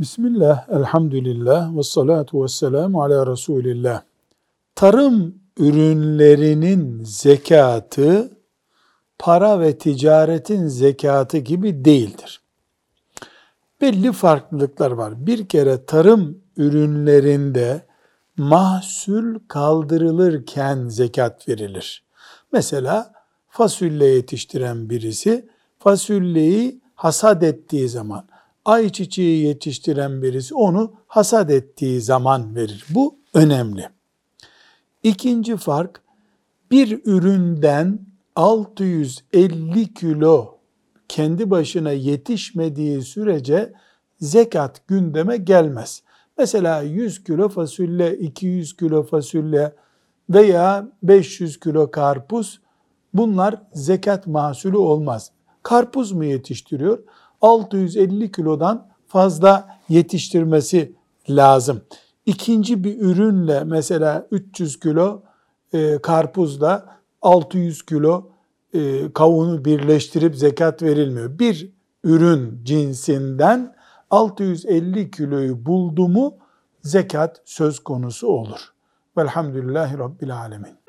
Bismillah, elhamdülillah, ve salatu ve selamu ala Resulillah. Tarım ürünlerinin zekatı, para ve ticaretin zekatı gibi değildir. Belli farklılıklar var. Bir kere tarım ürünlerinde mahsul kaldırılırken zekat verilir. Mesela fasulye yetiştiren birisi fasulyeyi hasat ettiği zaman ayçiçeği yetiştiren birisi onu hasat ettiği zaman verir. Bu önemli. İkinci fark bir üründen 650 kilo kendi başına yetişmediği sürece zekat gündeme gelmez. Mesela 100 kilo fasulye, 200 kilo fasulye veya 500 kilo karpuz bunlar zekat mahsulü olmaz. Karpuz mu yetiştiriyor? 650 kilodan fazla yetiştirmesi lazım. İkinci bir ürünle mesela 300 kilo e, karpuzla 600 kilo e, kavunu birleştirip zekat verilmiyor. Bir ürün cinsinden 650 kiloyu buldu mu zekat söz konusu olur. Velhamdülillahi Rabbil Alemin.